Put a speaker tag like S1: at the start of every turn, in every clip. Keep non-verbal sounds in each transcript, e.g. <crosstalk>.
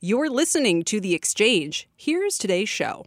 S1: You're listening to The Exchange. Here's today's show.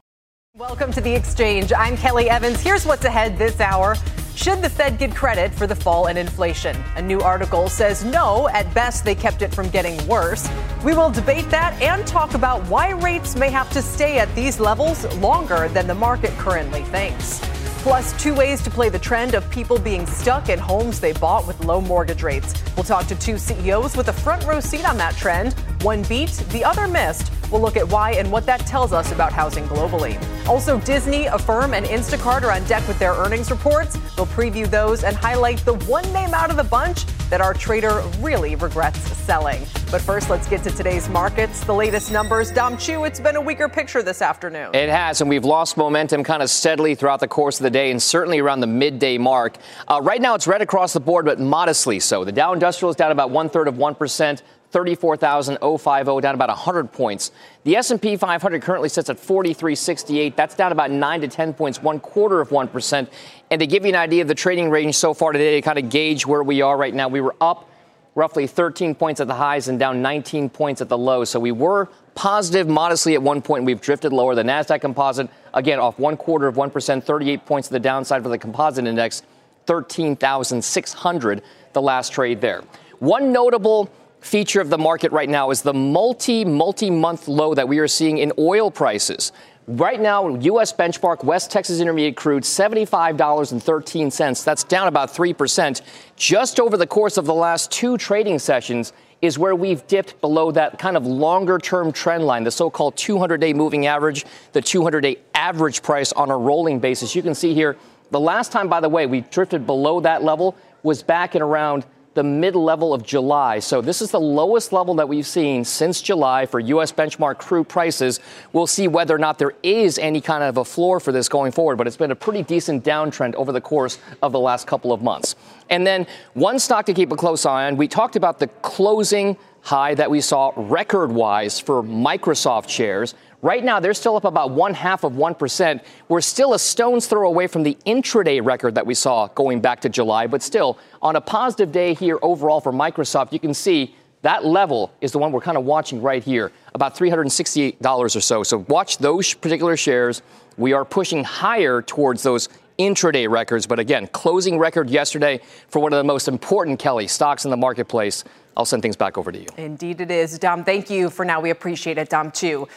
S2: Welcome to The Exchange. I'm Kelly Evans. Here's what's ahead this hour. Should the Fed get credit for the fall in inflation? A new article says no, at best they kept it from getting worse. We will debate that and talk about why rates may have to stay at these levels longer than the market currently thinks. Plus, two ways to play the trend of people being stuck in homes they bought with low mortgage rates. We'll talk to two CEOs with a front row seat on that trend. One beat, the other missed. We'll look at why and what that tells us about housing globally. Also, Disney, Affirm, and Instacart are on deck with their earnings reports. We'll preview those and highlight the one name out of the bunch that our trader really regrets selling. But first, let's get to today's markets. The latest numbers. Dom Chu, it's been a weaker picture this afternoon.
S3: It has, and we've lost momentum kind of steadily throughout the course of the day and certainly around the midday mark. Uh, right now, it's red across the board, but modestly so. The Dow Industrial is down about one third of 1%. 34,050, down about 100 points. The S&P 500 currently sits at 4368. That's down about 9 to 10 points, one quarter of 1%. And to give you an idea of the trading range so far today, to kind of gauge where we are right now, we were up roughly 13 points at the highs and down 19 points at the lows. So we were positive modestly at one point. We've drifted lower. The NASDAQ composite, again, off one quarter of 1%, 38 points to the downside for the composite index, 13,600 the last trade there. One notable feature of the market right now is the multi, multi month low that we are seeing in oil prices. Right now, U.S. benchmark West Texas Intermediate crude, $75.13. That's down about 3%. Just over the course of the last two trading sessions is where we've dipped below that kind of longer term trend line, the so called 200 day moving average, the 200 day average price on a rolling basis. You can see here, the last time, by the way, we drifted below that level was back in around the mid level of July. So this is the lowest level that we've seen since July for U.S. benchmark crude prices. We'll see whether or not there is any kind of a floor for this going forward, but it's been a pretty decent downtrend over the course of the last couple of months. And then one stock to keep a close eye on. We talked about the closing high that we saw record wise for Microsoft shares. Right now, they're still up about one half of 1%. We're still a stone's throw away from the intraday record that we saw going back to July, but still, on a positive day here overall for Microsoft, you can see that level is the one we're kind of watching right here, about $368 or so. So watch those particular shares. We are pushing higher towards those intraday records, but again, closing record yesterday for one of the most important, Kelly, stocks in the marketplace. I'll send things back over to you.
S2: Indeed, it is. Dom, thank you for now. We appreciate it, Dom Chu.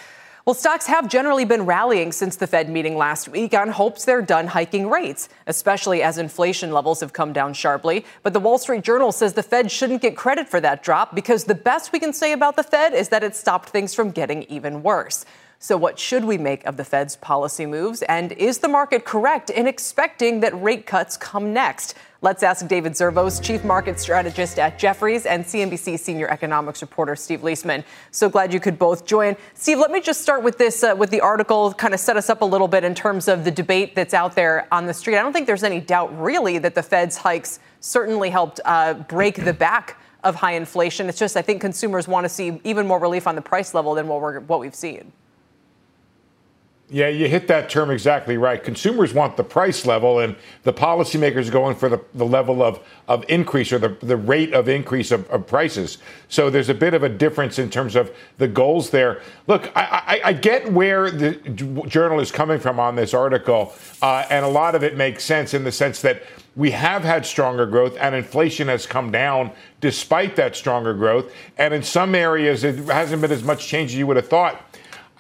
S2: Well, stocks have generally been rallying since the Fed meeting last week on hopes they're done hiking rates, especially as inflation levels have come down sharply. But the Wall Street Journal says the Fed shouldn't get credit for that drop because the best we can say about the Fed is that it stopped things from getting even worse. So, what should we make of the Fed's policy moves? And is the market correct in expecting that rate cuts come next? Let's ask David Zervos, Chief Market Strategist at Jefferies, and CNBC Senior Economics Reporter Steve Liesman. So glad you could both join. Steve, let me just start with this, uh, with the article, kind of set us up a little bit in terms of the debate that's out there on the street. I don't think there's any doubt, really, that the Fed's hikes certainly helped uh, break the back of high inflation. It's just I think consumers want to see even more relief on the price level than what we're what we've seen.
S4: Yeah, you hit that term exactly right. Consumers want the price level, and the policymakers are going for the, the level of, of increase or the, the rate of increase of, of prices. So there's a bit of a difference in terms of the goals there. Look, I, I, I get where the journal is coming from on this article, uh, and a lot of it makes sense in the sense that we have had stronger growth and inflation has come down despite that stronger growth. And in some areas, it hasn't been as much change as you would have thought.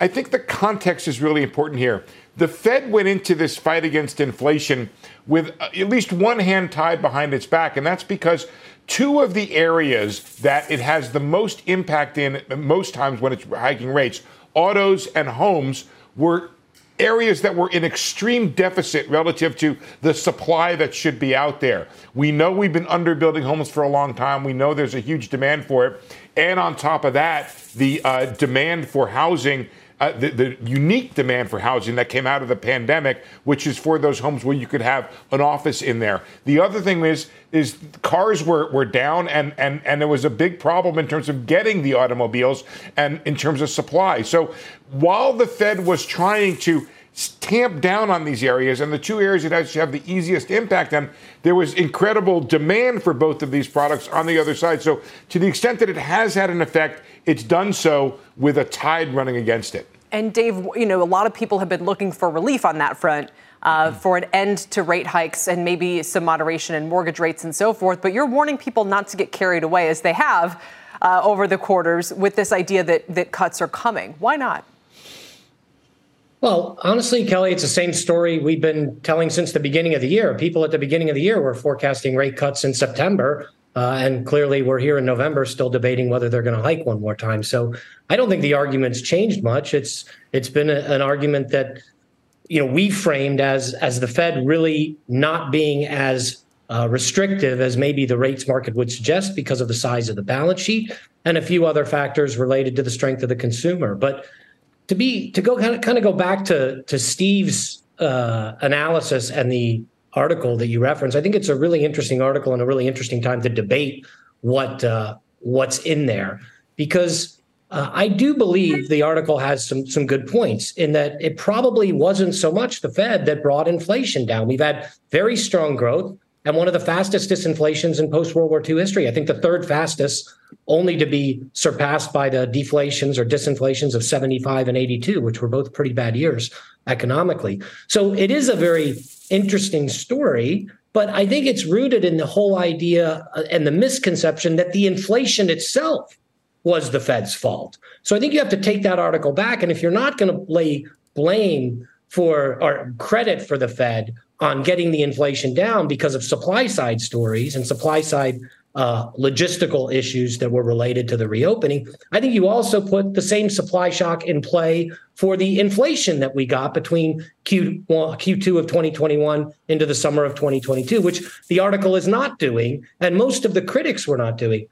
S4: I think the context is really important here. The Fed went into this fight against inflation with uh, at least one hand tied behind its back, and that's because two of the areas that it has the most impact in most times when it's hiking rates, autos and homes, were areas that were in extreme deficit relative to the supply that should be out there. We know we've been underbuilding homes for a long time. We know there's a huge demand for it. And on top of that, the uh, demand for housing uh, the, the, unique demand for housing that came out of the pandemic, which is for those homes where you could have an office in there. The other thing is is cars were, were down and, and, and there was a big problem in terms of getting the automobiles and in terms of supply. So while the Fed was trying to tamp down on these areas and the two areas that actually have the easiest impact on, there was incredible demand for both of these products on the other side. So to the extent that it has had an effect, it's done so with a tide running against it.
S2: And Dave, you know, a lot of people have been looking for relief on that front. Uh, for an end to rate hikes and maybe some moderation in mortgage rates and so forth. But you're warning people not to get carried away, as they have uh, over the quarters, with this idea that, that cuts are coming. Why not?
S5: Well, honestly, Kelly, it's the same story we've been telling since the beginning of the year. People at the beginning of the year were forecasting rate cuts in September. Uh, and clearly, we're here in November still debating whether they're going to hike one more time. So I don't think the argument's changed much. It's it's been a, an argument that you know we framed as as the Fed really not being as uh, restrictive as maybe the rates market would suggest because of the size of the balance sheet and a few other factors related to the strength of the consumer. But to be to go kind of kind of go back to to Steve's uh, analysis and the article that you referenced. I think it's a really interesting article and a really interesting time to debate what uh, what's in there because uh, I do believe the article has some some good points in that it probably wasn't so much the Fed that brought inflation down. We've had very strong growth and one of the fastest disinflations in post World War II history. I think the third fastest, only to be surpassed by the deflations or disinflations of 75 and 82, which were both pretty bad years economically. So it is a very interesting story, but I think it's rooted in the whole idea uh, and the misconception that the inflation itself was the Fed's fault. So I think you have to take that article back. And if you're not going to lay blame for or credit for the Fed on getting the inflation down because of supply side stories and supply side uh, logistical issues that were related to the reopening. I think you also put the same supply shock in play for the inflation that we got between Q, well, Q2 of 2021 into the summer of 2022, which the article is not doing, and most of the critics were not doing.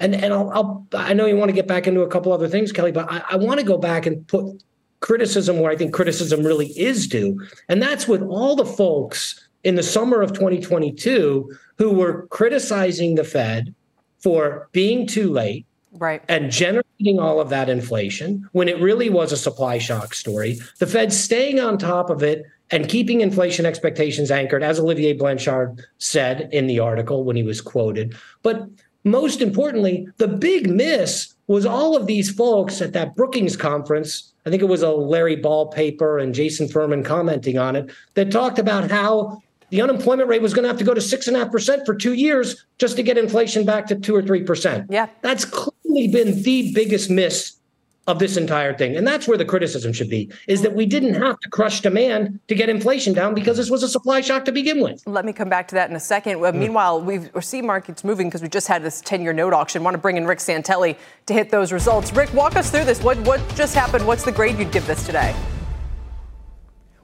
S5: And and I'll, I'll i know you want to get back into a couple other things, Kelly, but I, I want to go back and put criticism where I think criticism really is due, and that's with all the folks in the summer of 2022 who were criticizing the Fed for being too late
S2: right.
S5: and generating all of that inflation when it really was a supply shock story. The Fed staying on top of it and keeping inflation expectations anchored, as Olivier Blanchard said in the article when he was quoted. But most importantly, the big miss was all of these folks at that Brookings conference. I think it was a Larry Ball paper and Jason Furman commenting on it that talked about how the unemployment rate was going to have to go to six and a half percent for two years just to get inflation back to two or three percent.
S2: Yeah.
S5: That's clearly been the biggest miss of this entire thing. And that's where the criticism should be is that we didn't have to crush demand to get inflation down because this was a supply shock to begin with.
S2: Let me come back to that in a second. Mm. Meanwhile, we see markets moving because we just had this 10 year note auction. want to bring in Rick Santelli to hit those results. Rick, walk us through this. What, what just happened? What's the grade you'd give this today?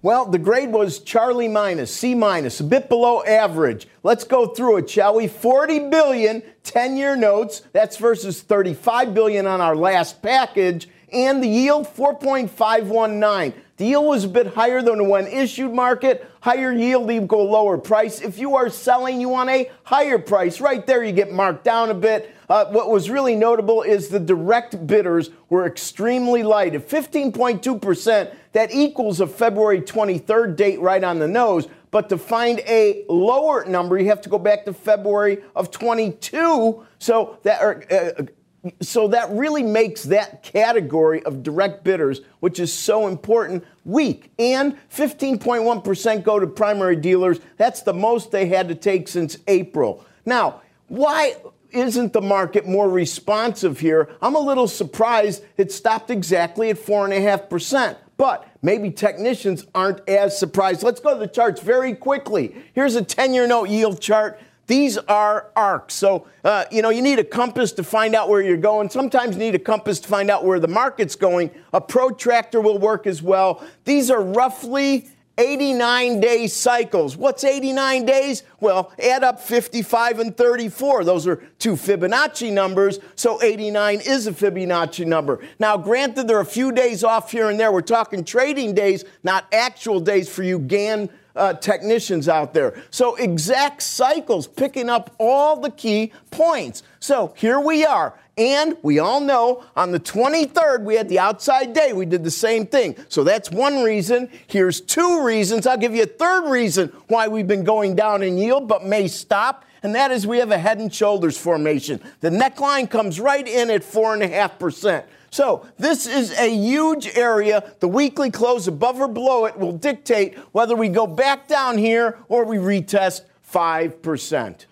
S6: Well, the grade was Charlie minus, C minus, a bit below average. Let's go through it, shall we? 40 billion 10-year notes. That's versus 35 billion on our last package. And the yield 4.519. The yield was a bit higher than the one issued market. Higher yield equal lower price. If you are selling, you want a higher price. Right there, you get marked down a bit. Uh, what was really notable is the direct bidders were extremely light at 15.2%. That equals a February 23rd date right on the nose. But to find a lower number, you have to go back to February of 22. So that, uh, so that really makes that category of direct bidders, which is so important, weak. And 15.1% go to primary dealers. That's the most they had to take since April. Now, why isn't the market more responsive here? I'm a little surprised it stopped exactly at 4.5%. But maybe technicians aren't as surprised. Let's go to the charts very quickly. Here's a 10 year note yield chart. These are arcs. So, uh, you know, you need a compass to find out where you're going. Sometimes you need a compass to find out where the market's going. A protractor will work as well. These are roughly 89 day cycles. What's 89 days? Well, add up 55 and 34. Those are two Fibonacci numbers, so 89 is a Fibonacci number. Now, granted, there are a few days off here and there. We're talking trading days, not actual days for you Gann uh, technicians out there. So exact cycles picking up all the key points. So here we are. And we all know on the 23rd, we had the outside day. We did the same thing. So that's one reason. Here's two reasons. I'll give you a third reason why we've been going down in yield, but may stop. And that is we have a head and shoulders formation. The neckline comes right in at 4.5%. So this is a huge area. The weekly close above or below it will dictate whether we go back down here or we retest 5%.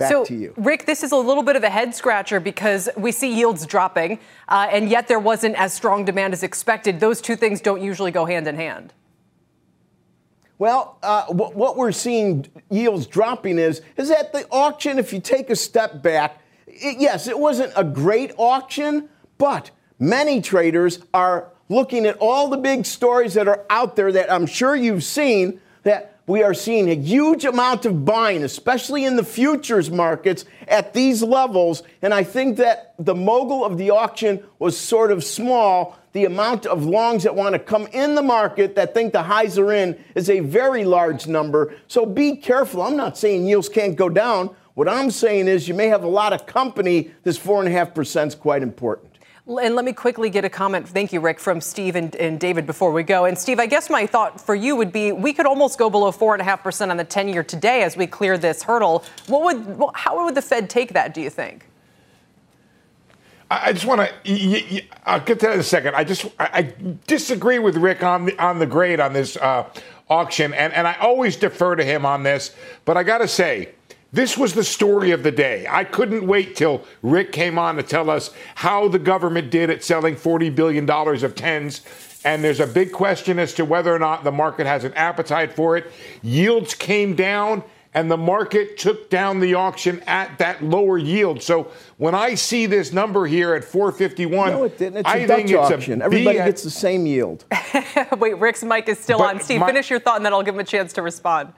S6: Back
S2: so,
S6: to you.
S2: Rick, this is a little bit of a head scratcher because we see yields dropping, uh, and yet there wasn't as strong demand as expected. Those two things don't usually go hand in hand.
S6: Well, uh, w- what we're seeing yields dropping is is that the auction. If you take a step back, it, yes, it wasn't a great auction, but many traders are looking at all the big stories that are out there that I'm sure you've seen that we are seeing a huge amount of buying, especially in the futures markets at these levels. And I think that the mogul of the auction was sort of small. The amount of longs that want to come in the market that think the highs are in is a very large number. So be careful. I'm not saying yields can't go down. What I'm saying is you may have a lot of company. This 4.5% is quite important.
S2: And let me quickly get a comment, thank you, Rick, from Steve and, and, David before we go. And Steve, I guess my thought for you would be we could almost go below 4.5% on the 10 year today as we clear this hurdle. What would, how would the Fed take that, do you think?
S4: I just want to. I'll get to that in a second. I just I, disagree with Rick on the on the grade on this uh, auction, and and I always defer to him on this. But I got to say, this was the story of the day. I couldn't wait till Rick came on to tell us how the government did at selling $40 billion of tens. And there's a big question as to whether or not the market has an appetite for it. Yields came down, and the market took down the auction at that lower yield. So when I see this number here at 451,
S6: no, it didn't. It's I a Dutch auction. Everybody gets the same yield. <laughs>
S2: Wait, Rick's mic is still but on. Steve, my, finish your thought, and then I'll give him a chance to respond.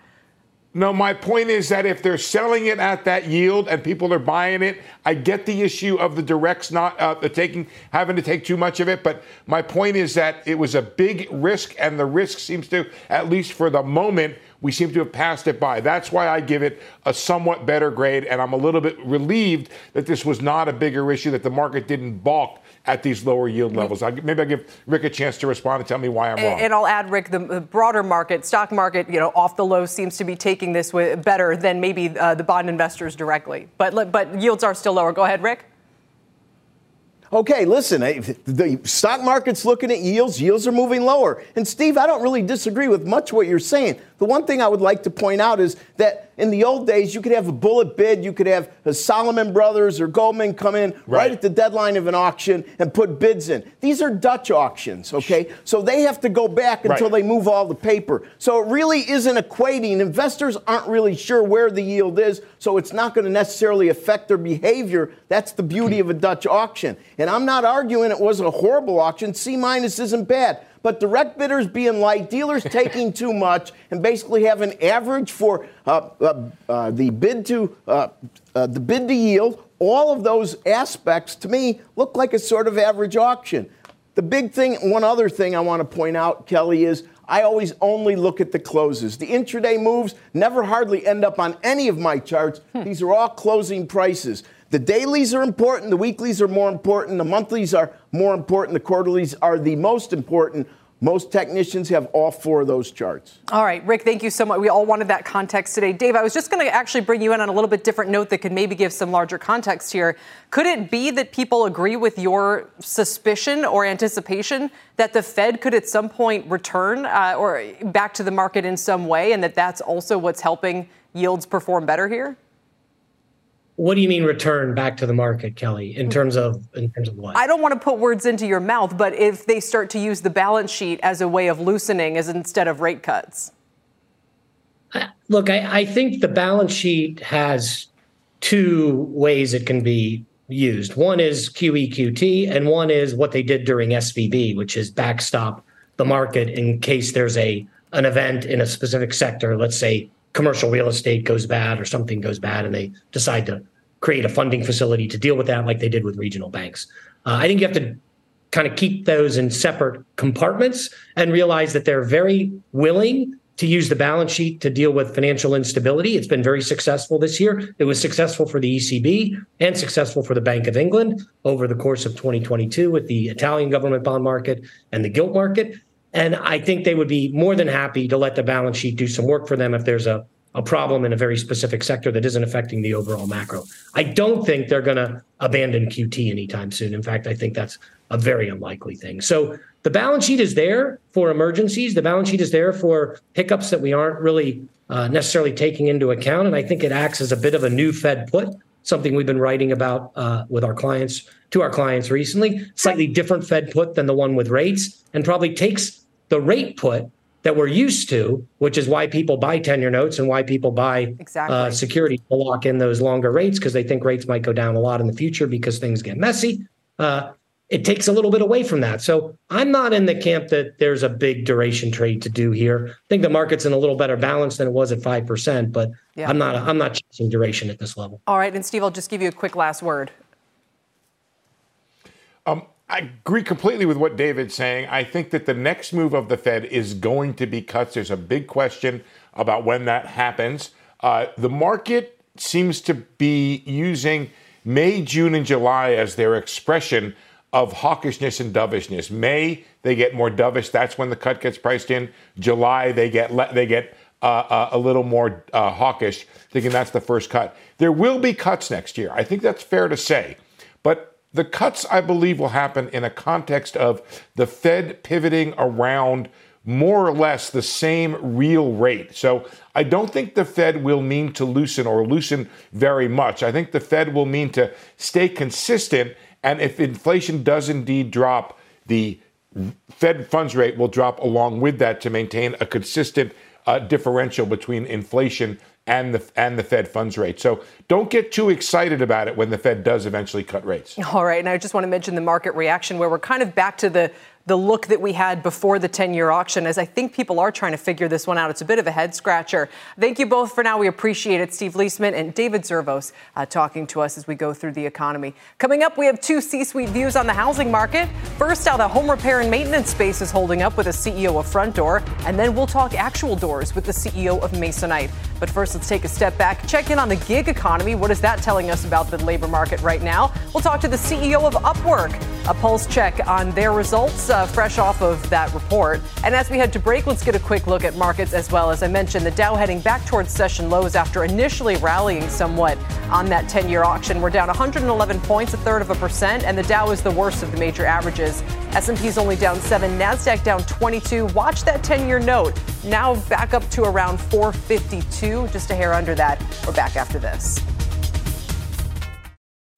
S4: No, my point is that if they're selling it at that yield and people are buying it, I get the issue of the directs not uh, taking having to take too much of it. But my point is that it was a big risk, and the risk seems to, at least for the moment, we seem to have passed it by. That's why I give it a somewhat better grade, and I'm a little bit relieved that this was not a bigger issue, that the market didn't balk at these lower yield levels. I, maybe I'll give Rick a chance to respond and tell me why I'm
S2: wrong. And I'll add, Rick, the broader market, stock market, you know, off the low seems to be taking this better than maybe uh, the bond investors directly. But, but yields are still lower. Go ahead, Rick.
S6: Okay, listen, the stock market's looking at yields. Yields are moving lower. And Steve, I don't really disagree with much what you're saying. The one thing I would like to point out is that in the old days, you could have a bullet bid, you could have Salomon Brothers or Goldman come in right. right. at the deadline of an auction and put bids in. These are Dutch auctions, okay? So they have to go back until right. they move all the paper. So it really isn't equating. Investors aren't really sure where the yield is, so it's not going to necessarily affect their behavior. That's the beauty of a Dutch auction. And I'm not arguing it was a horrible auction. C minus isn't bad. But direct bidders being light, dealers taking <laughs> too much, and basically have an average for uh, uh, uh, the bid to uh, uh, the bid to yield. All of those aspects, to me, look like a sort of average auction. The big thing, one other thing I want to point out, Kelly, is I always only look at the closes. The intraday moves never hardly end up on any of my charts. Hmm. These are all closing prices. The dailies are important, the weeklies are more important, the monthlies are more important, the quarterlies are the most important. Most technicians have all four of those charts.
S2: All right, Rick, thank you so much. We all wanted that context today. Dave, I was just going to actually bring you in on a little bit different note that could maybe give some larger context here. Could it be that people agree with your suspicion or anticipation that the Fed could at some point return uh, or back to the market in some way, and that that's also what's helping yields perform better here?
S5: What do you mean return back to the market, Kelly? In mm. terms of in terms of what?
S2: I don't want to put words into your mouth, but if they start to use the balance sheet as a way of loosening as instead of rate cuts.
S5: Look, I, I think the balance sheet has two ways it can be used. One is QEQT, and one is what they did during SVB, which is backstop the market in case there's a an event in a specific sector, let's say commercial real estate goes bad or something goes bad, and they decide to create a funding facility to deal with that, like they did with regional banks. Uh, I think you have to kind of keep those in separate compartments and realize that they're very willing to use the balance sheet to deal with financial instability. It's been very successful this year. It was successful for the ECB and successful for the Bank of England over the course of 2022 with the Italian government bond market and the gilt market. And I think they would be more than happy to let the balance sheet do some work for them if there's a, a problem in a very specific sector that isn't affecting the overall macro. I don't think they're going to abandon QT anytime soon. In fact, I think that's a very unlikely thing. So the balance sheet is there for emergencies. The balance sheet is there for hiccups that we aren't really uh, necessarily taking into account. And I think it acts as a bit of a new Fed put, something we've been writing about uh, with our clients to our clients recently. Slightly different Fed put than the one with rates, and probably takes the rate put that we're used to, which is why people buy 10 year notes and why people buy exactly. uh, security to lock in those longer rates because they think rates might go down a lot in the future because things get messy. Uh, it takes a little bit away from that. So I'm not in the camp that there's a big duration trade to do here. I think the market's in a little better balance than it was at five percent, but yeah. I'm not I'm not chasing duration at this level.
S2: All right, and Steve, I'll just give you a quick last word.
S4: Um, I agree completely with what David's saying. I think that the next move of the Fed is going to be cuts. There's a big question about when that happens. Uh, the market seems to be using May, June, and July as their expression of hawkishness and dovishness. May they get more dovish. That's when the cut gets priced in. July they get le- they get uh, uh, a little more uh, hawkish, thinking that's the first cut. There will be cuts next year. I think that's fair to say, the cuts I believe will happen in a context of the Fed pivoting around more or less the same real rate. So I don't think the Fed will mean to loosen or loosen very much. I think the Fed will mean to stay consistent and if inflation does indeed drop, the Fed funds rate will drop along with that to maintain a consistent uh, differential between inflation and the and the Fed funds rate. So don't get too excited about it when the Fed does eventually cut rates.
S2: All right, and I just want to mention the market reaction where we're kind of back to the the look that we had before the 10 year auction, as I think people are trying to figure this one out. It's a bit of a head scratcher. Thank you both for now. We appreciate it. Steve Liesman and David Zervos uh, talking to us as we go through the economy. Coming up, we have two C suite views on the housing market. First, how the home repair and maintenance space is holding up with the CEO of Frontdoor, and then we'll talk actual doors with the CEO of Masonite. But first, let's take a step back, check in on the gig economy. What is that telling us about the labor market right now? We'll talk to the CEO of Upwork, a pulse check on their results uh, fresh off of that report. And as we head to break, let's get a quick look at markets as well. As I mentioned, the Dow heading back towards session lows after initially rallying somewhat on that 10 year auction. We're down 111 points, a third of a percent, and the Dow is the worst of the major averages. S&P is only down 7, Nasdaq down 22. Watch that 10 year note. Now back up to around 452, just a hair under that. We're back after this.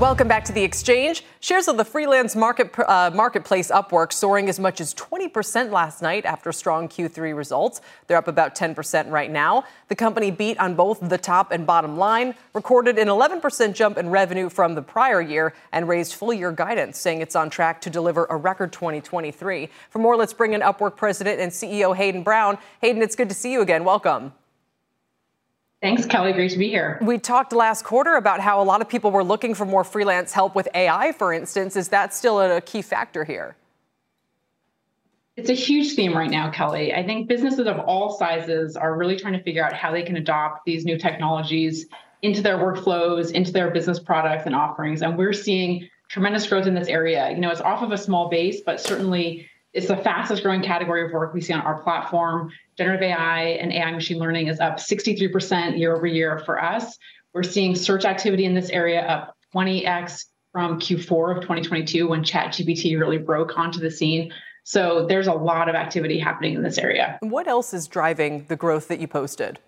S2: Welcome back to the exchange. Shares of the freelance market uh, marketplace Upwork soaring as much as 20% last night after strong Q3 results. They're up about 10% right now. The company beat on both the top and bottom line, recorded an 11% jump in revenue from the prior year, and raised full year guidance, saying it's on track to deliver a record 2023. For more, let's bring in Upwork President and CEO Hayden Brown. Hayden, it's good to see you again. Welcome.
S7: Thanks, Kelly. Great to be here.
S2: We talked last quarter about how a lot of people were looking for more freelance help with AI, for instance. Is that still a key factor here?
S7: It's a huge theme right now, Kelly. I think businesses of all sizes are really trying to figure out how they can adopt these new technologies into their workflows, into their business products and offerings. And we're seeing tremendous growth in this area. You know, it's off of a small base, but certainly it's the fastest growing category of work we see on our platform. Generative AI and AI machine learning is up 63% year over year for us. We're seeing search activity in this area up 20x from Q4 of 2022 when ChatGPT really broke onto the scene. So there's a lot of activity happening in this area.
S2: What else is driving the growth that you posted?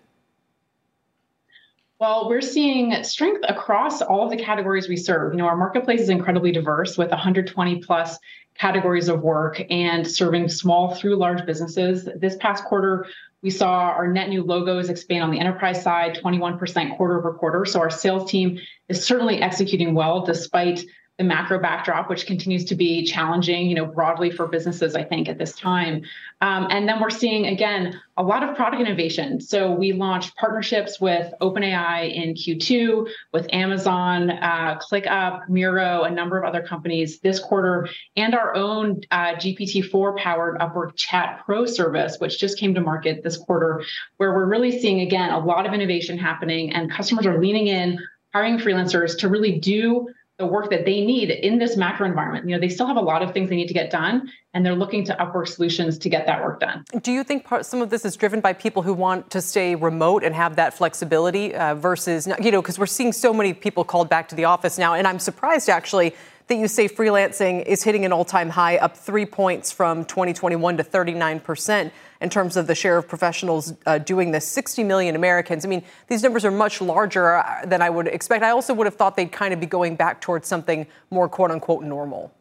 S7: Well, we're seeing strength across all of the categories we serve. You know, our marketplace is incredibly diverse with 120 plus categories of work and serving small through large businesses. This past quarter, we saw our net new logos expand on the enterprise side 21% quarter over quarter. So our sales team is certainly executing well despite the macro backdrop, which continues to be challenging, you know, broadly for businesses, I think, at this time. Um, and then we're seeing again a lot of product innovation. So we launched partnerships with OpenAI in Q2, with Amazon, uh, ClickUp, Miro, a number of other companies this quarter, and our own uh, GPT-4 powered Upwork Chat Pro service, which just came to market this quarter, where we're really seeing again a lot of innovation happening, and customers are leaning in, hiring freelancers to really do the work that they need in this macro environment. You know, they still have a lot of things they need to get done, and they're looking to Upwork solutions to get that work done.
S2: Do you think part, some of this is driven by people who want to stay remote and have that flexibility uh, versus, you know, because we're seeing so many people called back to the office now, and I'm surprised actually that you say freelancing is hitting an all-time high, up three points from 2021 to 39 percent in terms of the share of professionals uh, doing this 60 million Americans. I mean, these numbers are much larger uh, than I would expect. I also would have thought they'd kind of be going back towards something more quote unquote normal.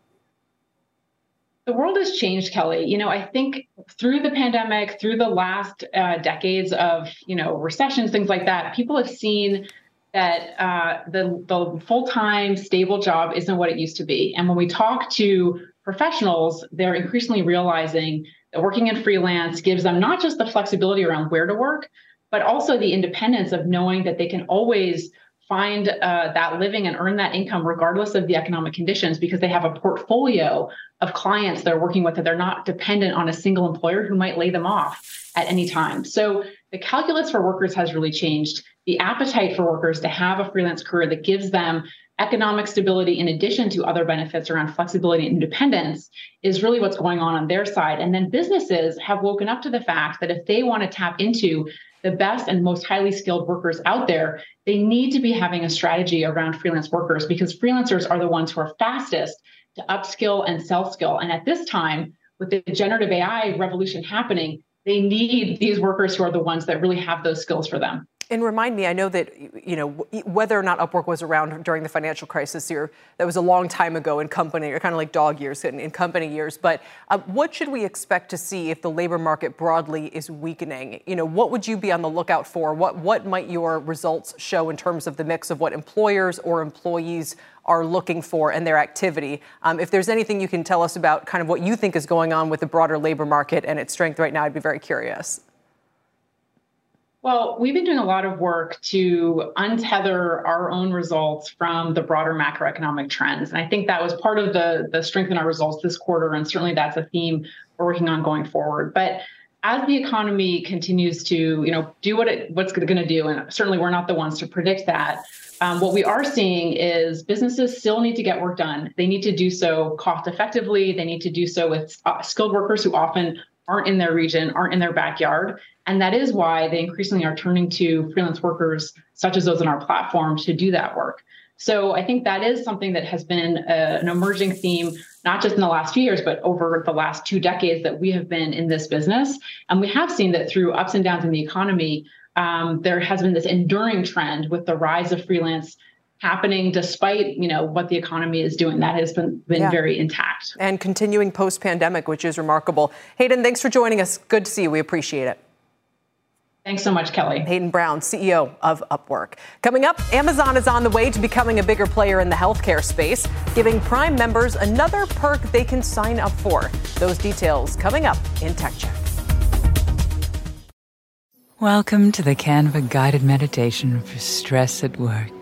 S7: The world has changed, Kelly. You know, I think through the pandemic, through the last uh, decades of, you know, recessions, things like that, people have seen that uh, the, the full-time stable job isn't what it used to be. And when we talk to professionals, they're increasingly realizing that working in freelance gives them not just the flexibility around where to work, but also the independence of knowing that they can always find uh, that living and earn that income regardless of the economic conditions because they have a portfolio of clients they're working with that they're not dependent on a single employer who might lay them off at any time. So the calculus for workers has really changed. The appetite for workers to have a freelance career that gives them economic stability in addition to other benefits around flexibility and independence is really what's going on on their side. And then businesses have woken up to the fact that if they want to tap into the best and most highly skilled workers out there, they need to be having a strategy around freelance workers because freelancers are the ones who are fastest to upskill and self skill. And at this time, with the generative AI revolution happening, they need these workers who are the ones that really have those skills for them.
S2: And remind me, I know that you know whether or not Upwork was around during the financial crisis year. That was a long time ago in company, or kind of like dog years in, in company years. But uh, what should we expect to see if the labor market broadly is weakening? You know, what would you be on the lookout for? What what might your results show in terms of the mix of what employers or employees are looking for and their activity? Um, if there's anything you can tell us about kind of what you think is going on with the broader labor market and its strength right now, I'd be very curious.
S7: Well, we've been doing a lot of work to untether our own results from the broader macroeconomic trends. And I think that was part of the, the strength in our results this quarter. And certainly that's a theme we're working on going forward. But as the economy continues to, you know, do what it what's going to do, and certainly we're not the ones to predict that. Um, what we are seeing is businesses still need to get work done. They need to do so cost effectively. They need to do so with uh, skilled workers who often aren't in their region, aren't in their backyard. And that is why they increasingly are turning to freelance workers, such as those in our platform, to do that work. So I think that is something that has been a, an emerging theme, not just in the last few years, but over the last two decades that we have been in this business. And we have seen that through ups and downs in the economy, um, there has been this enduring trend with the rise of freelance happening despite you know what the economy is doing that has been been yeah. very intact
S2: and continuing post pandemic which is remarkable hayden thanks for joining us good to see you we appreciate it
S7: Thanks so much, Kelly.
S2: Hayden Brown, CEO of Upwork. Coming up, Amazon is on the way to becoming a bigger player in the healthcare space, giving Prime members another perk they can sign up for. Those details coming up in Tech Check.
S8: Welcome to the Canva guided meditation for stress at work.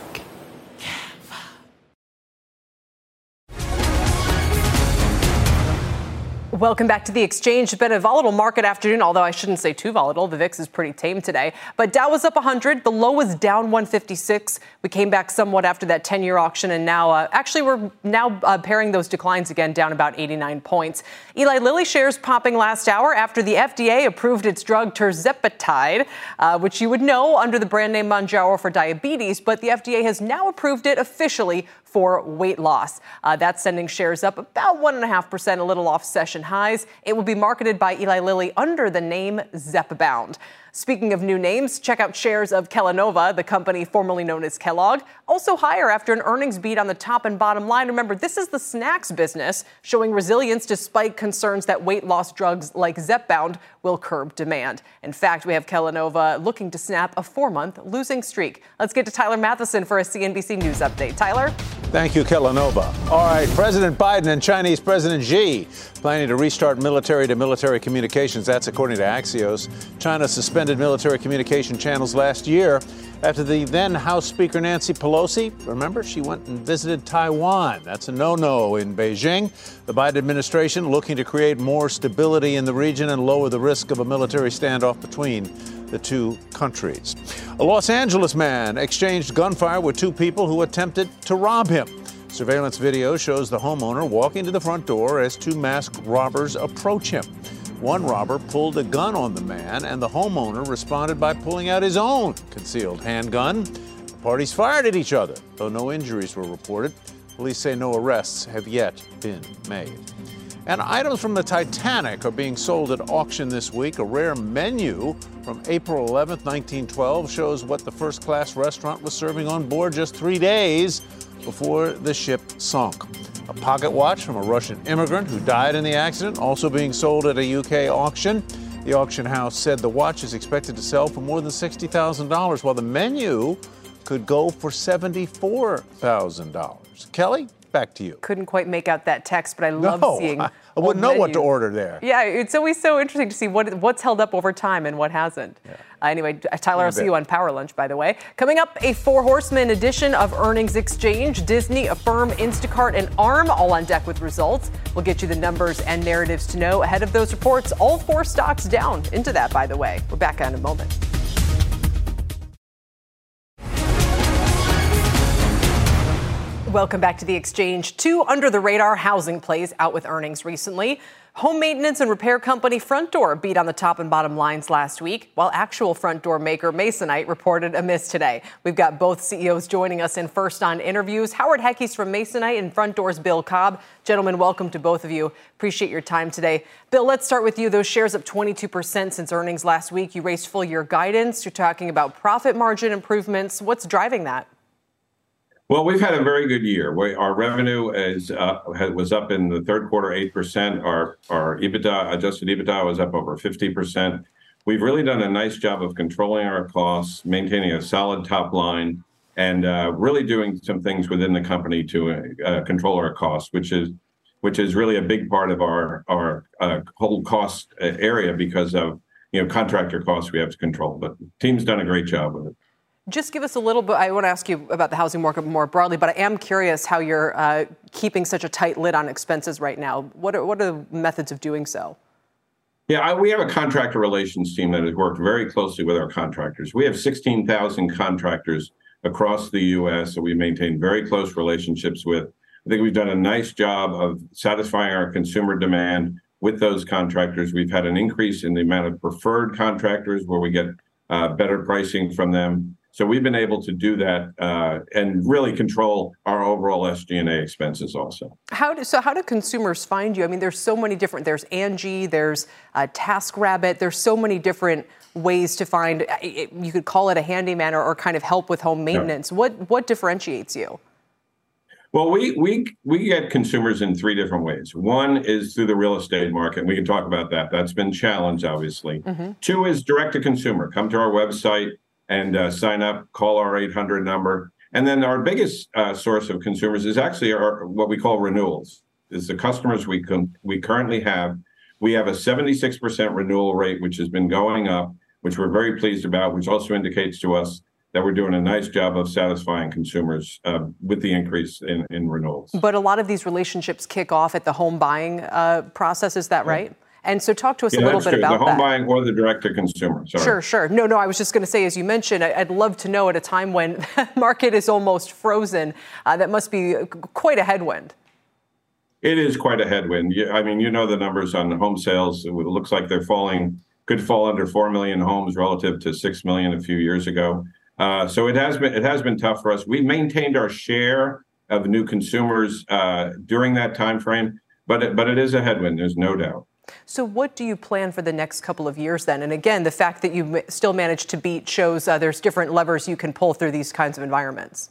S2: Welcome back to the exchange. It's been a volatile market afternoon, although I shouldn't say too volatile. The VIX is pretty tame today. But Dow was up 100. The low was down 156. We came back somewhat after that 10 year auction, and now, uh, actually, we're now uh, pairing those declines again, down about 89 points. Eli Lilly shares popping last hour after the FDA approved its drug tirzepatide, uh, which you would know under the brand name Mounjaro for diabetes, but the FDA has now approved it officially for weight loss. Uh, that's sending shares up about 1.5%, a little off session highs. It will be marketed by Eli Lilly under the name Zepbound. Speaking of new names, check out shares of Kellanova, the company formerly known as Kellogg, also higher after an earnings beat on the top and bottom line. Remember, this is the snacks business, showing resilience despite concerns that weight loss drugs like Zepbound will curb demand. In fact, we have Kellanova looking to snap a four month losing streak. Let's get to Tyler Mathisen for a CNBC News update. Tyler?
S9: Thank you, Kellanova. All right, President Biden and Chinese President Xi planning to restart military to military communications. That's according to Axios. China suspended military communication channels last year after the then House Speaker Nancy Pelosi, remember, she went and visited Taiwan. That's a no no in Beijing. The Biden administration looking to create more stability in the region and lower the risk of a military standoff between the two countries. A Los Angeles man exchanged gunfire with two people who attempted to rob him. Surveillance video shows the homeowner walking to the front door as two masked robbers approach him. One robber pulled a gun on the man, and the homeowner responded by pulling out his own concealed handgun. The parties fired at each other, though no injuries were reported. Police say no arrests have yet been made. And items from the Titanic are being sold at auction this week. A rare menu from April 11, 1912, shows what the first class restaurant was serving on board just three days before the ship sunk. A pocket watch from a Russian immigrant who died in the accident, also being sold at a UK auction. The auction house said the watch is expected to sell for more than $60,000, while the menu could go for $74,000. Kelly, back to you.
S2: Couldn't quite make out that text, but I love
S9: no,
S2: seeing.
S9: I, I wouldn't know what to order there.
S2: Yeah, it's always so interesting to see what what's held up over time and what hasn't. Yeah. Uh, anyway, Tyler, I'll see you on Power Lunch, by the way. Coming up, a four horseman edition of Earnings Exchange. Disney, Affirm, Instacart, and ARM all on deck with results. We'll get you the numbers and narratives to know ahead of those reports. All four stocks down into that, by the way. We're back in a moment. Welcome back to the exchange. Two under the radar housing plays out with earnings recently. Home maintenance and repair company Frontdoor beat on the top and bottom lines last week, while actual front door maker Masonite reported a miss today. We've got both CEOs joining us in first on interviews. Howard Heckes from Masonite and Frontdoor's Bill Cobb. Gentlemen, welcome to both of you. Appreciate your time today. Bill, let's start with you. Those shares up 22% since earnings last week. You raised full year guidance. You're talking about profit margin improvements. What's driving that?
S10: Well, we've had a very good year. We, our revenue is uh, was up in the third quarter eight percent. Our our EBITDA, adjusted EBITDA, was up over fifty percent. We've really done a nice job of controlling our costs, maintaining a solid top line, and uh, really doing some things within the company to uh, control our costs, which is which is really a big part of our our uh, whole cost uh, area because of you know contractor costs we have to control. But the team's done a great job with it.
S2: Just give us a little bit. I want to ask you about the housing market more broadly, but I am curious how you're uh, keeping such a tight lid on expenses right now. What are, what are the methods of doing so?
S10: Yeah, I, we have a contractor relations team that has worked very closely with our contractors. We have 16,000 contractors across the U.S. that we maintain very close relationships with. I think we've done a nice job of satisfying our consumer demand with those contractors. We've had an increase in the amount of preferred contractors where we get uh, better pricing from them. So we've been able to do that uh, and really control our overall SG&A expenses also.
S2: How do, so how do consumers find you? I mean, there's so many different. There's Angie. There's uh, TaskRabbit. There's so many different ways to find. Uh, you could call it a handyman or, or kind of help with home maintenance. Yeah. What what differentiates you?
S10: Well, we we we get consumers in three different ways. One is through the real estate market. We can talk about that. That's been challenged, obviously. Mm-hmm. Two is direct to consumer. Come to our website and uh, sign up. Call our 800 number. And then our biggest uh, source of consumers is actually our what we call renewals. Is the customers we we currently have. We have a 76% renewal rate, which has been going up, which we're very pleased about, which also indicates to us that we're doing a nice job of satisfying consumers uh, with the increase in, in renewals.
S2: But a lot of these relationships kick off at the home buying uh, process. Is that right? And so, talk to us
S10: yeah,
S2: a little bit
S10: true.
S2: about
S10: the home
S2: that.
S10: buying or the direct to consumer.
S2: Sure, sure. No, no. I was just going to say, as you mentioned, I'd love to know at a time when the <laughs> market is almost frozen, uh, that must be quite a headwind.
S10: It is quite a headwind. I mean, you know the numbers on home sales. It looks like they're falling, could fall under four million homes relative to six million a few years ago. Uh, so it has been it has been tough for us. We maintained our share of new consumers uh, during that time frame, but it, but it is a headwind. There's no doubt.
S2: So, what do you plan for the next couple of years then? And again, the fact that you still managed to beat shows uh, there's different levers you can pull through these kinds of environments.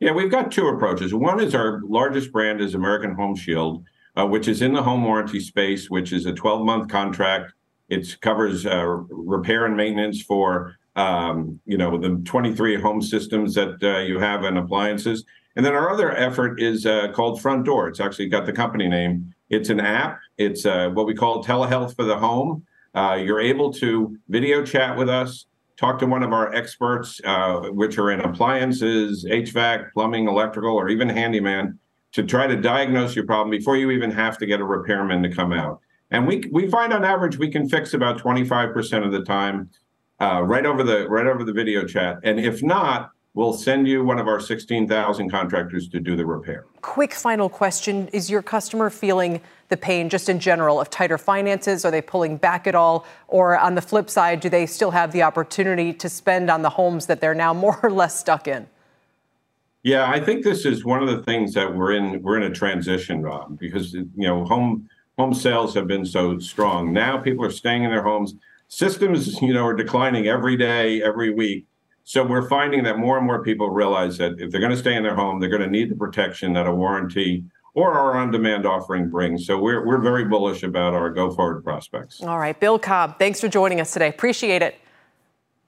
S10: Yeah, we've got two approaches. One is our largest brand is American Home Shield, uh, which is in the home warranty space, which is a 12 month contract. It covers uh, repair and maintenance for um, you know the 23 home systems that uh, you have and appliances. And then our other effort is uh, called Frontdoor. It's actually got the company name. It's an app. It's uh, what we call telehealth for the home. Uh, you're able to video chat with us, talk to one of our experts, uh, which are in appliances, HVAC, plumbing, electrical, or even handyman, to try to diagnose your problem before you even have to get a repairman to come out. And we we find on average we can fix about 25% of the time uh, right over the right over the video chat. And if not, we'll send you one of our 16,000 contractors to do the repair.
S2: Quick final question. Is your customer feeling the pain just in general of tighter finances? Are they pulling back at all? Or on the flip side, do they still have the opportunity to spend on the homes that they're now <laughs> more or less stuck in?
S10: Yeah, I think this is one of the things that we're in we're in a transition, Rob, because you know, home home sales have been so strong. Now people are staying in their homes. Systems, you know, are declining every day, every week so we're finding that more and more people realize that if they're going to stay in their home, they're going to need the protection that a warranty or our on-demand offering brings. So we're we're very bullish about our go-forward prospects.
S2: All right, Bill Cobb, thanks for joining us today. Appreciate it.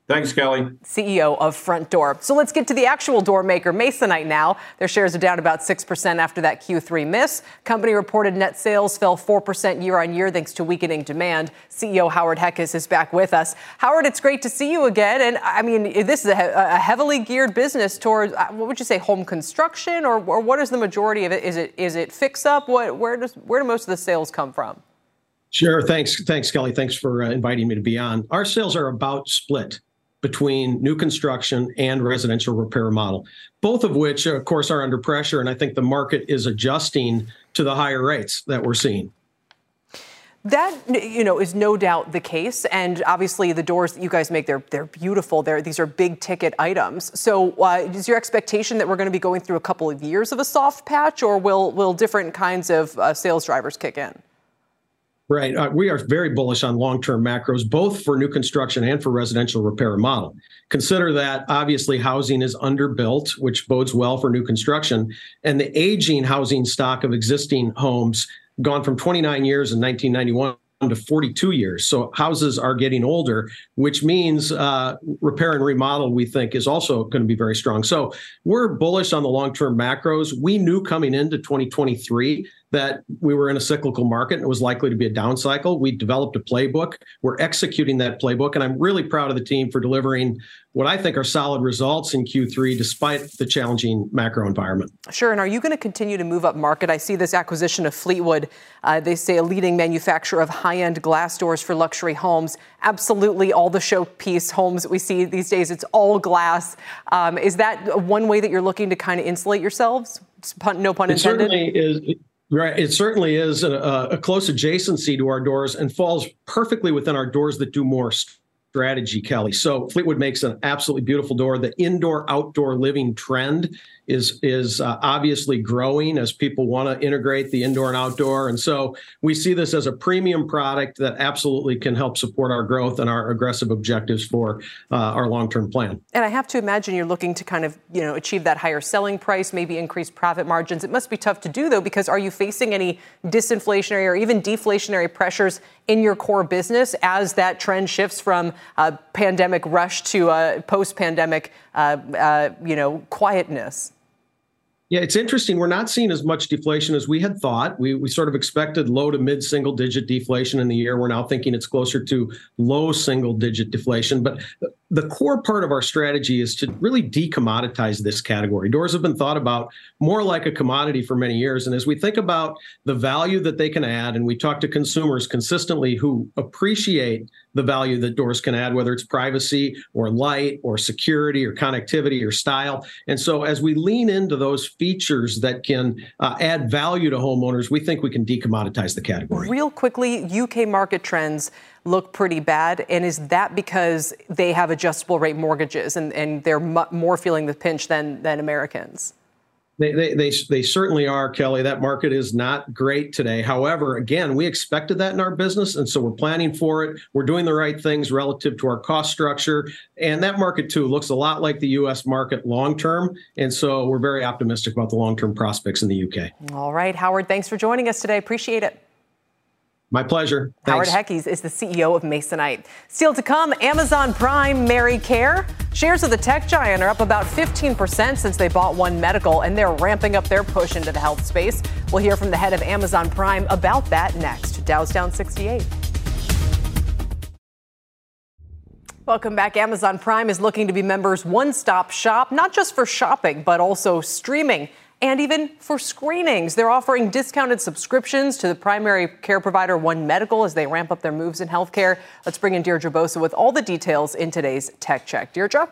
S10: Thanks, Kelly.
S2: CEO of Frontdoor. So let's get to the actual door maker, Masonite now. Their shares are down about 6% after that Q3 miss. Company reported net sales fell 4% year on year thanks to weakening demand. CEO Howard Heckes is back with us. Howard, it's great to see you again. And I mean, this is a, a heavily geared business towards, uh, what would you say, home construction? Or, or what is the majority of it? Is it is it fix up? What, where, does, where do most of the sales come from?
S11: Sure. Thanks. Thanks, Kelly. Thanks for uh, inviting me to be on. Our sales are about split between new construction and residential repair model, both of which, of course, are under pressure. And I think the market is adjusting to the higher rates that we're seeing.
S2: That you know is no doubt the case, and obviously the doors that you guys make they're they're beautiful. They're these are big ticket items. So uh, is your expectation that we're going to be going through a couple of years of a soft patch, or will will different kinds of uh, sales drivers kick in?
S11: Right. Uh, we are very bullish on long term macros, both for new construction and for residential repair and model. Consider that obviously housing is underbuilt, which bodes well for new construction. And the aging housing stock of existing homes gone from 29 years in 1991 to 42 years. So houses are getting older, which means uh, repair and remodel, we think, is also going to be very strong. So we're bullish on the long term macros. We knew coming into 2023 that we were in a cyclical market and it was likely to be a down cycle. We developed a playbook. We're executing that playbook. And I'm really proud of the team for delivering what I think are solid results in Q3 despite the challenging macro environment.
S2: Sure. And are you going to continue to move up market? I see this acquisition of Fleetwood. Uh, they say a leading manufacturer of high end glass doors for luxury homes. Absolutely all the showpiece homes that we see these days, it's all glass. Um, is that one way that you're looking to kind of insulate yourselves? No pun intended. It
S11: certainly is. Right. It certainly is a, a, close adjacency to our doors and falls perfectly within our doors that do more strategy, Kelly. So Fleetwood makes an absolutely beautiful door. The indoor outdoor living trend is is uh, obviously growing as people want to integrate the indoor and outdoor, and so we see this as a premium product that absolutely can help support our growth and our aggressive objectives for uh, our long term plan.
S2: And I have to imagine you're looking to kind of you know achieve that higher selling price, maybe increase profit margins. It must be tough to do though, because are you facing any disinflationary or even deflationary pressures in your core business as that trend shifts from a pandemic rush to a post pandemic, uh, uh, you know, quietness?
S11: Yeah, it's interesting. We're not seeing as much deflation as we had thought. We, we sort of expected low to mid single digit deflation in the year. We're now thinking it's closer to low single digit deflation. But the core part of our strategy is to really decommoditize this category. Doors have been thought about more like a commodity for many years. And as we think about the value that they can add, and we talk to consumers consistently who appreciate the value that doors can add, whether it's privacy or light or security or connectivity or style. And so as we lean into those features that can uh, add value to homeowners, we think we can decommoditize the category.
S2: Real quickly, UK market trends look pretty bad. And is that because they have adjustable rate mortgages and, and they're more feeling the pinch than, than Americans?
S11: They, they, they, they, certainly are, Kelly. That market is not great today. However, again, we expected that in our business. And so we're planning for it. We're doing the right things relative to our cost structure. And that market, too, looks a lot like the U.S. market long term. And so we're very optimistic about the long term prospects in the U.K.
S2: All right, Howard, thanks for joining us today. Appreciate it.
S11: My pleasure.
S2: Thanks. Howard Heckes is the CEO of Masonite. Still to come, Amazon Prime Mary Care. Shares of the tech giant are up about 15% since they bought One Medical, and they're ramping up their push into the health space. We'll hear from the head of Amazon Prime about that next. Dow's down 68. Welcome back. Amazon Prime is looking to be members' one stop shop, not just for shopping, but also streaming and even for screenings. They're offering discounted subscriptions to the primary care provider One Medical as they ramp up their moves in healthcare. Let's bring in Deirdre Bosa with all the details in today's Tech Check. Deirdre?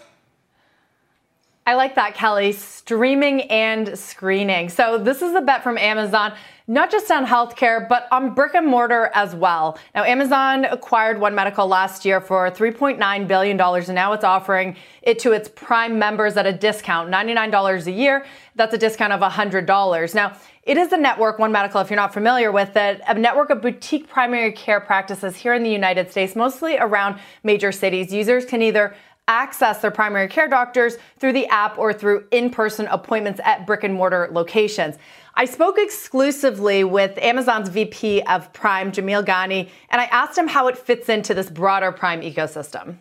S12: I like that, Kelly. Streaming and screening. So, this is a bet from Amazon, not just on healthcare, but on brick and mortar as well. Now, Amazon acquired One Medical last year for $3.9 billion, and now it's offering it to its Prime members at a discount $99 a year. That's a discount of $100. Now, it is a network, One Medical, if you're not familiar with it, a network of boutique primary care practices here in the United States, mostly around major cities. Users can either access their primary care doctors through the app or through in person appointments at brick and mortar locations. I spoke exclusively with Amazon's VP of Prime, Jamil Ghani, and I asked him how it fits into this broader Prime ecosystem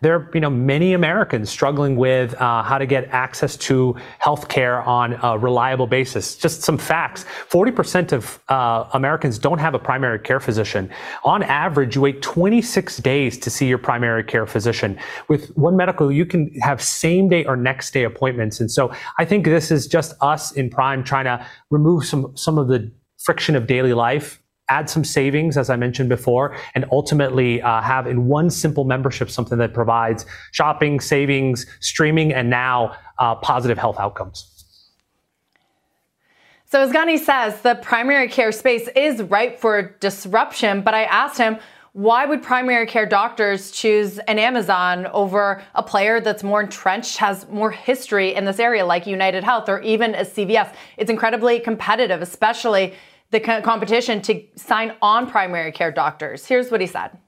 S13: there are you know many Americans struggling with uh, how to get access to health care on a reliable basis. Just some facts: 40% of uh, Americans don't have a primary care physician. On average, you wait 26 days to see your primary care physician. With One Medical, you can have same day or next day appointments, and so I think this is just us in Prime trying to remove some some of the friction of daily life add some savings, as I mentioned before, and ultimately uh, have in one simple membership something that provides shopping, savings, streaming, and now uh, positive health outcomes.
S12: So, as Ghani says, the primary care space is ripe for disruption, but I asked him, why would primary care doctors choose an Amazon over a player that's more entrenched, has more history in this area, like United Health or even a CVS? It's incredibly competitive, especially the competition to sign on primary care doctors. Here's what he said.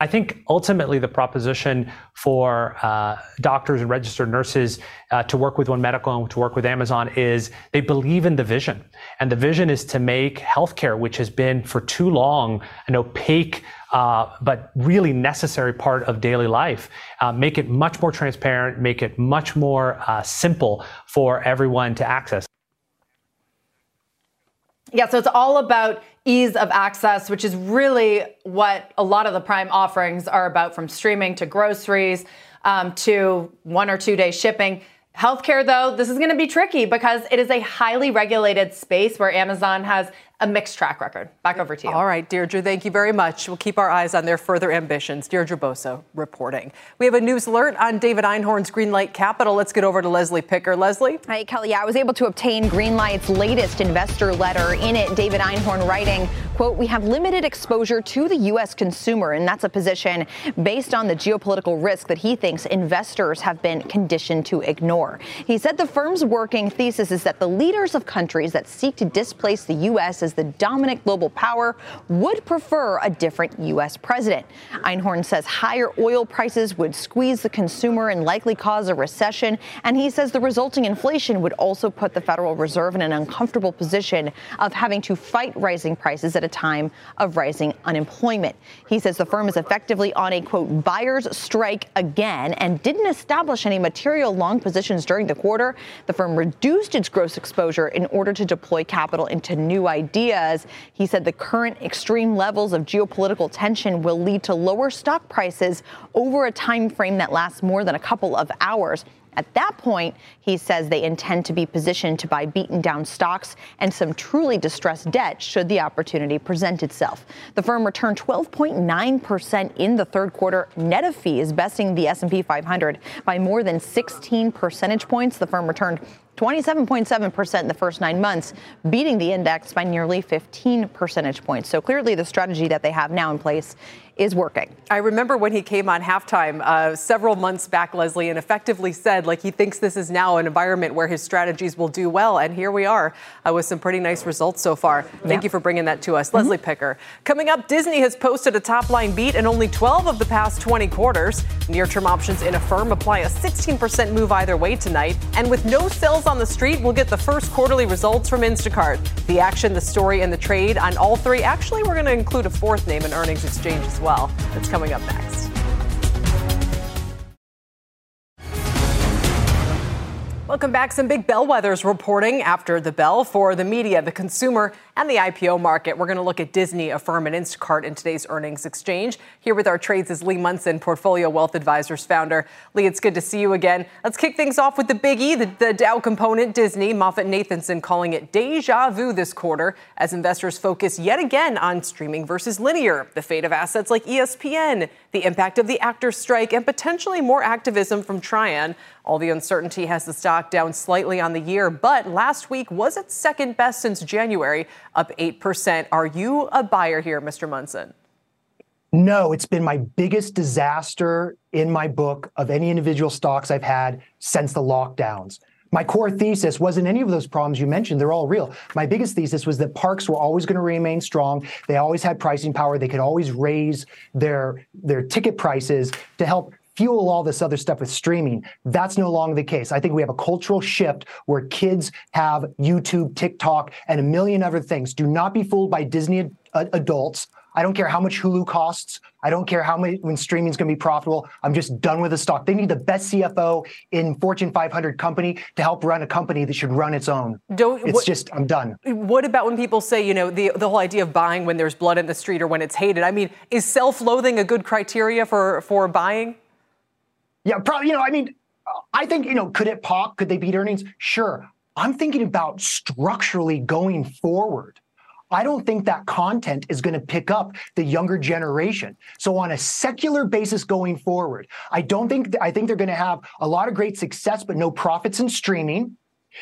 S13: I think ultimately the proposition for uh, doctors and registered nurses uh, to work with One Medical and to work with Amazon is they believe in the vision. And the vision is to make healthcare, which has been for too long an opaque uh, but really necessary part of daily life, uh, make it much more transparent, make it much more uh, simple for everyone to access.
S12: Yeah, so it's all about ease of access, which is really what a lot of the Prime offerings are about from streaming to groceries um, to one or two day shipping. Healthcare, though, this is going to be tricky because it is a highly regulated space where Amazon has a mixed track record. Back over to you.
S2: All right, Deirdre, thank you very much. We'll keep our eyes on their further ambitions. Deirdre Bosa reporting. We have a news alert on David Einhorn's Greenlight Capital. Let's get over to Leslie Picker. Leslie?
S14: Hi, Kelly. Yeah, I was able to obtain Greenlight's latest investor letter. In it, David Einhorn writing, quote, we have limited exposure to the U.S. consumer, and that's a position based on the geopolitical risk that he thinks investors have been conditioned to ignore. He said the firm's working thesis is that the leaders of countries that seek to displace the U.S. the dominant global power would prefer a different U.S. president. Einhorn says higher oil prices would squeeze the consumer and likely cause a recession, and he says the resulting inflation would also put the Federal Reserve in an uncomfortable position of having to fight rising prices at a time of rising unemployment. He says the firm is effectively on a quote buyer's strike again and didn't establish any material long positions during the quarter. The firm reduced its gross exposure in order to deploy capital into new ideas. He said the current extreme levels of geopolitical tension will lead to lower stock prices over a time frame that lasts more than a couple of hours. At that point, he says they intend to be positioned to buy beaten down stocks and some truly distressed debt should the opportunity present itself. The firm returned 12.9% in the third quarter net of fees, besting the S&P 500 by more than 16 percentage points. The firm returned 27.7% in the first nine months, beating the index by nearly 15 percentage points. So clearly, the strategy that they have now in place is working.
S2: I remember when he came on halftime uh, several months back, Leslie, and effectively said, like, he thinks this is now an environment where his strategies will do well. And here we are uh, with some pretty nice results so far. Thank yeah. you for bringing that to us. Mm-hmm. Leslie Picker. Coming up, Disney has posted a top line beat in only 12 of the past 20 quarters. Near term options in Affirm apply a 16% move either way tonight. And with no sales on the street, we'll get the first quarterly results from Instacart. The action, the story, and the trade on all three. Actually, we're going to include a fourth name in earnings exchange as well well. That's coming up next. Welcome back. Some big bellwethers reporting after the bell for the media, the consumer, and the IPO market. We're going to look at Disney, Affirm, and Instacart in today's earnings exchange. Here with our trades is Lee Munson, Portfolio Wealth Advisors founder. Lee, it's good to see you again. Let's kick things off with the Big E, the, the Dow component, Disney. MoffettNathanson calling it deja vu this quarter as investors focus yet again on streaming versus linear, the fate of assets like ESPN, the impact of the actors' strike, and potentially more activism from Trian. All the uncertainty has the stock down slightly on the year, but last week was its second best since January up 8%. Are you a buyer here, Mr. Munson?
S15: No, it's been my biggest disaster in my book of any individual stocks I've had since the lockdowns. My core thesis wasn't any of those problems you mentioned. They're all real. My biggest thesis was that parks were always going to remain strong. They always had pricing power. They could always raise their, their ticket prices to help fuel all this other stuff with streaming. That's no longer the case. I think we have a cultural shift where kids have YouTube, TikTok, and a million other things. Do not be fooled by Disney uh, adults. I don't care how much Hulu costs. I don't care how many when streaming is going to be profitable. I'm just done with the stock. They need the best CFO in Fortune 500 company to help run a company that should run its own. Don't, it's what, just I'm done.
S2: What about when people say, you know, the the whole idea of buying when there's blood in the street or when it's hated? I mean, is self-loathing a good criteria for for buying?
S15: Yeah, probably. You know, I mean, I think you know, could it pop? Could they beat earnings? Sure. I'm thinking about structurally going forward. I don't think that content is going to pick up the younger generation. So on a secular basis going forward, I don't think I think they're going to have a lot of great success but no profits in streaming.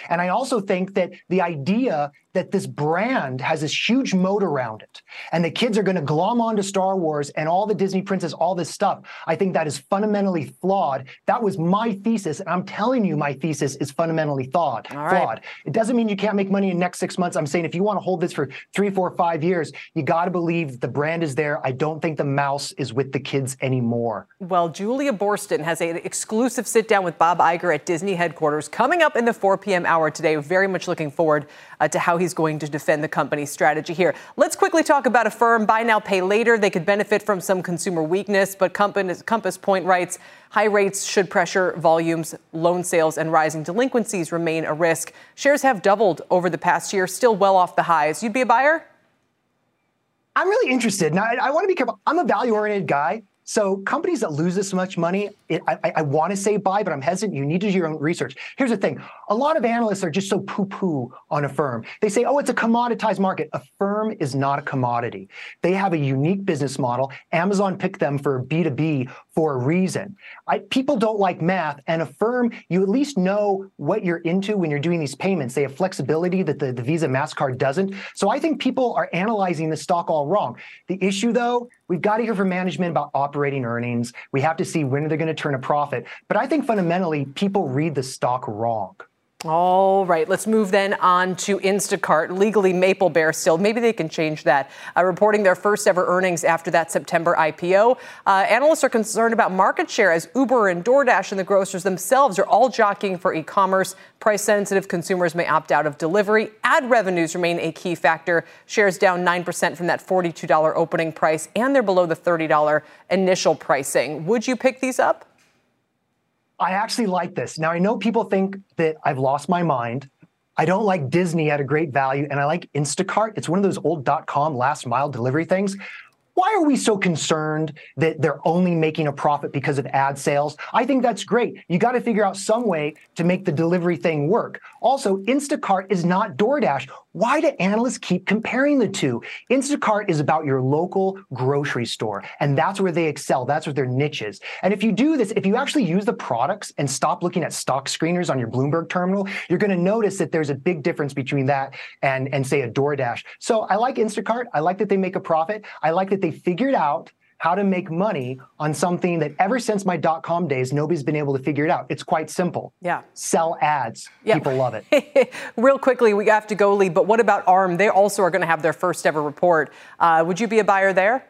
S15: And I also think that the idea that this brand has this huge moat around it and the kids are going to glom onto Star Wars and all the Disney princess, all this stuff, I think that is fundamentally flawed. That was my thesis. And I'm telling you, my thesis is fundamentally flawed. flawed. It doesn't mean you can't make money in the next six months. I'm saying if you want to hold this for three, four, five years, you got to believe the brand is there. I don't think the mouse is with the kids anymore.
S2: Well, Julia Boorstin has an exclusive sit down with Bob Iger at Disney headquarters coming up in the 4 p.m. hour today. Very much looking forward uh, to how he's going to defend the company's strategy here. Let's quickly talk about Affirm, buy now, pay later. They could benefit from some consumer weakness, but Compass, Point writes high rates should pressure volumes, loan sales, and rising delinquencies remain a risk. Shares have doubled over the past year, still well off the highs. You'd be a buyer?
S15: I'm really interested. Now, I, I want to be careful. I'm a value oriented guy. So companies that lose this much money, it, I, I want to say buy, but I'm hesitant. You need to do your own research. Here's the thing: a lot of analysts are just so poo-poo on Affirm. They say, "Oh, it's a commoditized market." Affirm is not a commodity. They have a unique business model. Amazon picked them for B2B for a reason. I, people don't like math, and Affirm, you at least know what you're into when you're doing these payments. They have flexibility that the, the Visa Mastercard doesn't. So I think people are analyzing the stock all wrong. The issue, though, we've got to hear from management about operating earnings. We have to see when they're going to turn a profit. But I think fundamentally, people read the stock wrong.
S2: All right, let's move then on to Instacart, legally Maplebear still. Maybe they can change that. Uh, reporting their first ever earnings after that September IPO. Uh, analysts are concerned about market share as Uber and DoorDash and the grocers themselves are all jockeying for e commerce. Price sensitive consumers may opt out of delivery. Ad revenues remain a key factor. Shares down 9% from that $42 opening price, and they're below the $30 initial pricing. Would you pick these up?
S15: I actually like this. Now, I know people think that I've lost my mind. I don't like Disney at a great value, and I like Instacart. It's one of those old dot com last mile delivery things. Why are we so concerned that they're only making a profit because of ad sales? I think that's great. You got to figure out some way to make the delivery thing work. Also, Instacart is not DoorDash. Why do analysts keep comparing the two? Instacart is about your local grocery store, and that's where they excel. That's where their niche is. And if you do this, if you actually use the products and stop looking at stock screeners on your Bloomberg terminal, you're going to notice that there's a big difference between that and, and say a DoorDash. So I like Instacart. I like that they make a profit. I like that they figured out how to make money on something that ever since my dot com days, nobody's been able to figure it out. It's quite simple.
S2: Yeah.
S15: Sell ads. Yeah. People love
S2: it. <laughs> Real quickly, we have to go, Lee, but what about ARM? They also are going to have their first ever report. Uh, would you be a buyer there?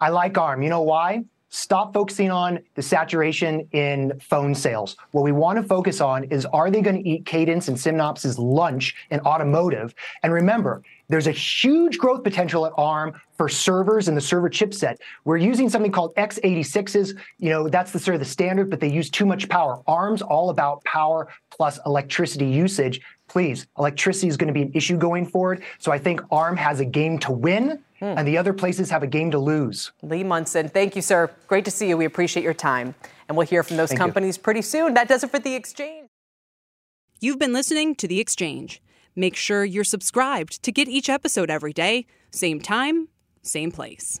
S15: I like ARM. You know why? Stop focusing on the saturation in phone sales. What we want to focus on is are they going to eat Cadence and Synopsys lunch in automotive? And remember, there's a huge growth potential at ARM for servers and the server chipset. We're using something called x86s. You know, that's the sort of the standard, but they use too much power. ARM's all about power plus electricity usage. Please, electricity is going to be an issue going forward. So I think ARM has a game to win. Hmm. And the other places have a game to lose.
S2: Lee Munson, thank you, sir. Great to see you. We appreciate your time. And we'll hear from those
S15: thank
S2: companies
S15: you.
S2: pretty soon. That does it for The Exchange.
S1: You've been listening to The Exchange. Make sure you're subscribed to get each episode every day, same time, same place.